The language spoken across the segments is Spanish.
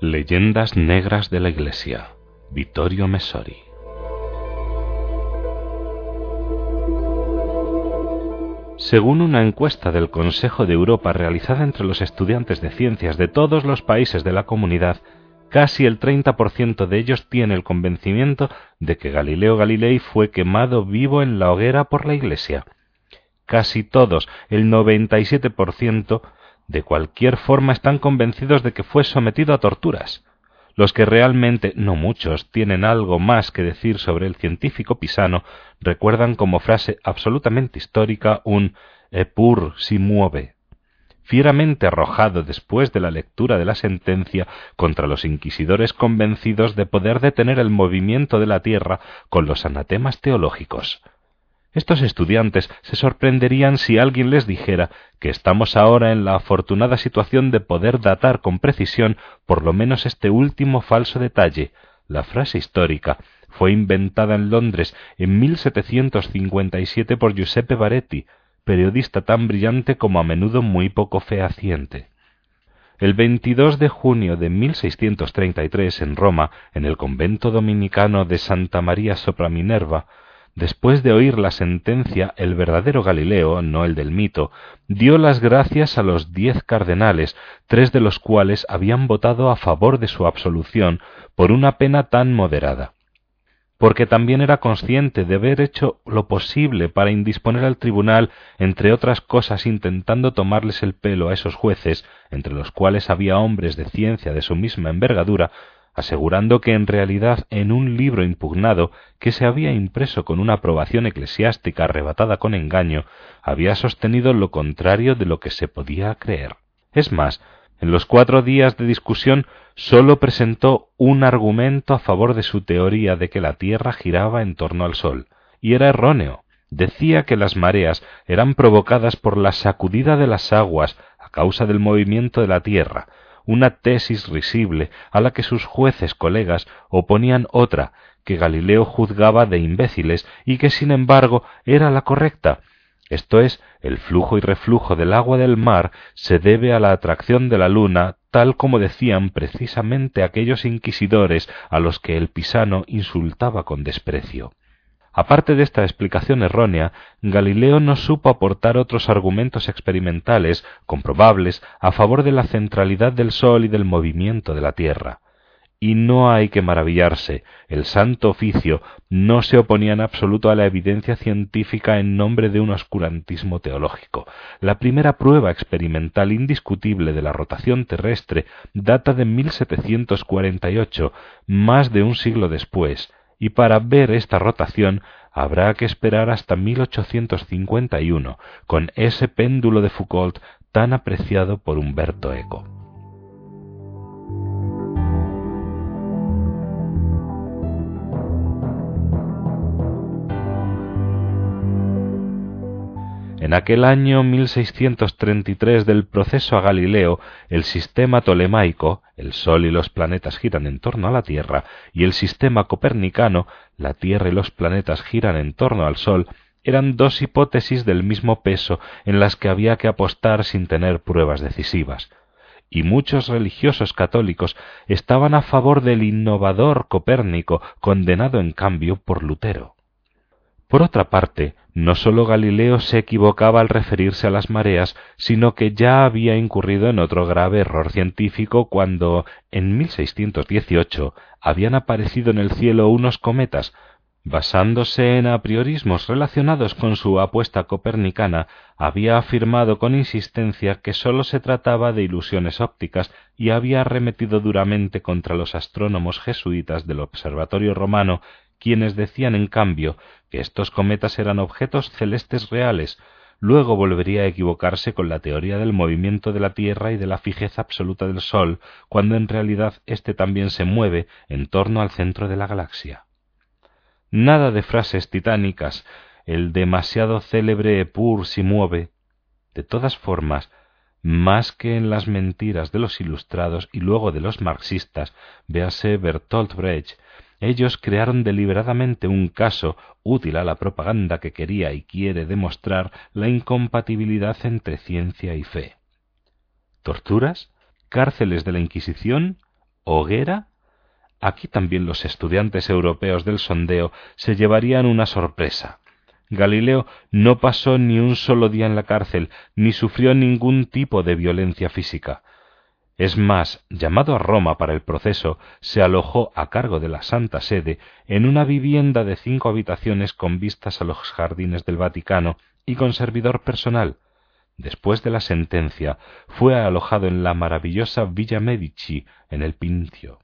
Leyendas negras de la Iglesia. Vittorio Messori. Según una encuesta del Consejo de Europa realizada entre los estudiantes de ciencias de todos los países de la comunidad, casi el 30% de ellos tiene el convencimiento de que Galileo Galilei fue quemado vivo en la hoguera por la Iglesia. Casi todos, el 97%, de cualquier forma están convencidos de que fue sometido a torturas. Los que realmente, no muchos, tienen algo más que decir sobre el científico pisano, recuerdan como frase absolutamente histórica un Epur si muove, fieramente arrojado después de la lectura de la sentencia contra los inquisidores convencidos de poder detener el movimiento de la Tierra con los anatemas teológicos. Estos estudiantes se sorprenderían si alguien les dijera que estamos ahora en la afortunada situación de poder datar con precisión por lo menos este último falso detalle. La frase histórica fue inventada en Londres en 1757 por Giuseppe Baretti, periodista tan brillante como a menudo muy poco fehaciente. El 22 de junio de 1633 en Roma, en el convento dominicano de Santa María sopra Minerva, Después de oír la sentencia, el verdadero Galileo, no el del mito, dio las gracias a los diez cardenales, tres de los cuales habían votado a favor de su absolución por una pena tan moderada. Porque también era consciente de haber hecho lo posible para indisponer al tribunal, entre otras cosas intentando tomarles el pelo a esos jueces, entre los cuales había hombres de ciencia de su misma envergadura, asegurando que en realidad en un libro impugnado que se había impreso con una aprobación eclesiástica arrebatada con engaño, había sostenido lo contrario de lo que se podía creer. Es más, en los cuatro días de discusión sólo presentó un argumento a favor de su teoría de que la Tierra giraba en torno al Sol, y era erróneo. Decía que las mareas eran provocadas por la sacudida de las aguas a causa del movimiento de la Tierra, una tesis risible a la que sus jueces colegas oponían otra que Galileo juzgaba de imbéciles y que sin embargo era la correcta, esto es, el flujo y reflujo del agua del mar se debe a la atracción de la luna, tal como decían precisamente aquellos inquisidores a los que el pisano insultaba con desprecio. Aparte de esta explicación errónea, Galileo no supo aportar otros argumentos experimentales comprobables a favor de la centralidad del Sol y del movimiento de la Tierra. Y no hay que maravillarse, el Santo Oficio no se oponía en absoluto a la evidencia científica en nombre de un oscurantismo teológico. La primera prueba experimental indiscutible de la rotación terrestre data de 1748, más de un siglo después, y para ver esta rotación habrá que esperar hasta 1851, con ese péndulo de Foucault tan apreciado por Humberto Eco. En aquel año 1633 del proceso a Galileo, el sistema tolemaico, el Sol y los planetas giran en torno a la Tierra, y el sistema copernicano, la Tierra y los planetas giran en torno al Sol, eran dos hipótesis del mismo peso en las que había que apostar sin tener pruebas decisivas. Y muchos religiosos católicos estaban a favor del innovador Copérnico, condenado en cambio por Lutero. Por otra parte, no sólo Galileo se equivocaba al referirse a las mareas, sino que ya había incurrido en otro grave error científico cuando, en 1618, habían aparecido en el cielo unos cometas, basándose en apriorismos relacionados con su apuesta copernicana, había afirmado con insistencia que sólo se trataba de ilusiones ópticas y había arremetido duramente contra los astrónomos jesuitas del Observatorio romano quienes decían en cambio que estos cometas eran objetos celestes reales, luego volvería a equivocarse con la teoría del movimiento de la Tierra y de la fijeza absoluta del Sol, cuando en realidad éste también se mueve en torno al centro de la galaxia. Nada de frases titánicas, el demasiado célebre Epur si mueve. De todas formas, más que en las mentiras de los ilustrados y luego de los marxistas, véase Bertolt Brecht, ellos crearon deliberadamente un caso útil a la propaganda que quería y quiere demostrar la incompatibilidad entre ciencia y fe. ¿Torturas? ¿Cárceles de la Inquisición? hoguera? Aquí también los estudiantes europeos del sondeo se llevarían una sorpresa. Galileo no pasó ni un solo día en la cárcel, ni sufrió ningún tipo de violencia física. Es más, llamado a Roma para el proceso, se alojó a cargo de la Santa Sede en una vivienda de cinco habitaciones con vistas a los jardines del Vaticano y con servidor personal. Después de la sentencia, fue alojado en la maravillosa Villa Medici, en el Pincio.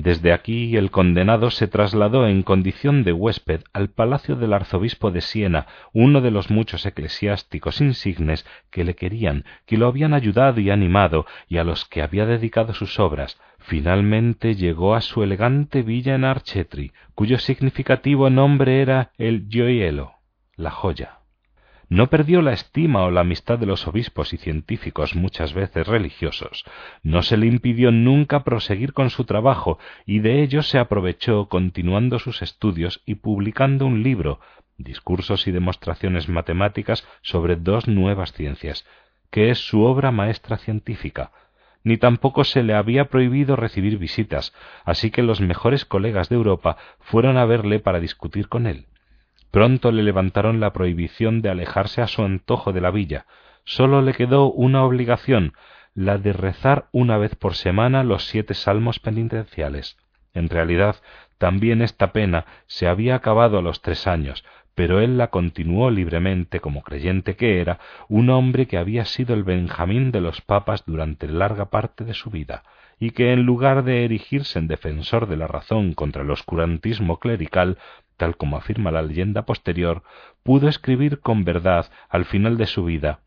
Desde aquí el condenado se trasladó en condición de huésped al palacio del arzobispo de Siena, uno de los muchos eclesiásticos insignes que le querían, que lo habían ayudado y animado, y a los que había dedicado sus obras. Finalmente llegó a su elegante villa en Archetri, cuyo significativo nombre era el Gioiello, la joya. No perdió la estima o la amistad de los obispos y científicos muchas veces religiosos. No se le impidió nunca proseguir con su trabajo y de ello se aprovechó continuando sus estudios y publicando un libro, Discursos y demostraciones matemáticas sobre dos nuevas ciencias, que es su obra maestra científica, ni tampoco se le había prohibido recibir visitas, así que los mejores colegas de Europa fueron a verle para discutir con él. Pronto le levantaron la prohibición de alejarse a su antojo de la villa. Sólo le quedó una obligación, la de rezar una vez por semana los siete salmos penitenciales. En realidad, también esta pena se había acabado a los tres años, pero él la continuó libremente como creyente que era, un hombre que había sido el Benjamín de los papas durante larga parte de su vida, y que en lugar de erigirse en defensor de la razón contra el oscurantismo clerical, tal como afirma la leyenda posterior, pudo escribir con verdad al final de su vida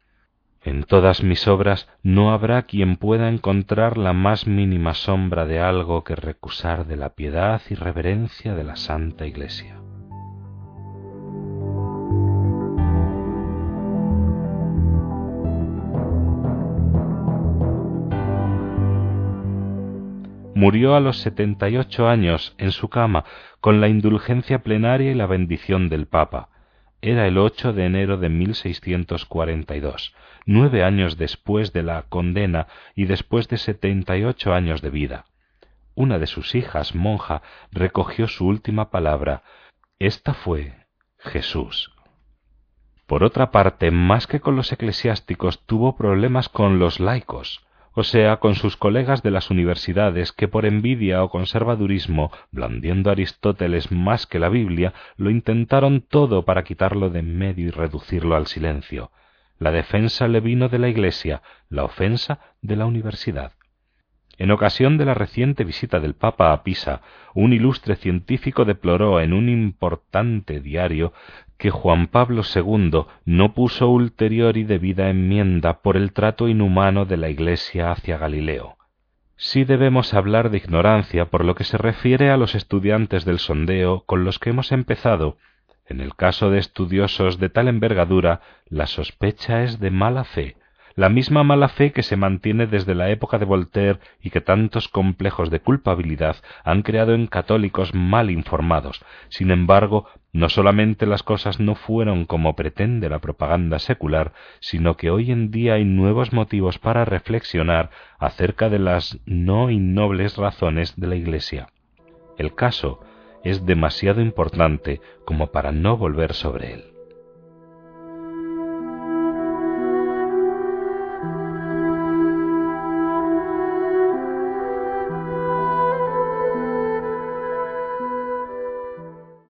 En todas mis obras no habrá quien pueda encontrar la más mínima sombra de algo que recusar de la piedad y reverencia de la Santa Iglesia. Murió a los setenta y ocho años en su cama con la indulgencia plenaria y la bendición del Papa. Era el 8 de enero de 1642, nueve años después de la condena y después de setenta y ocho años de vida. Una de sus hijas, monja, recogió su última palabra. Esta fue Jesús. Por otra parte, más que con los eclesiásticos, tuvo problemas con los laicos o sea, con sus colegas de las universidades que por envidia o conservadurismo, blandiendo a Aristóteles más que la Biblia, lo intentaron todo para quitarlo de en medio y reducirlo al silencio. La defensa le vino de la Iglesia, la ofensa de la universidad. En ocasión de la reciente visita del Papa a Pisa, un ilustre científico deploró en un importante diario que Juan Pablo II no puso ulterior y debida enmienda por el trato inhumano de la Iglesia hacia Galileo. Sí debemos hablar de ignorancia por lo que se refiere a los estudiantes del sondeo con los que hemos empezado. En el caso de estudiosos de tal envergadura, la sospecha es de mala fe, la misma mala fe que se mantiene desde la época de Voltaire y que tantos complejos de culpabilidad han creado en católicos mal informados. Sin embargo, no solamente las cosas no fueron como pretende la propaganda secular, sino que hoy en día hay nuevos motivos para reflexionar acerca de las no innobles razones de la Iglesia. El caso es demasiado importante como para no volver sobre él.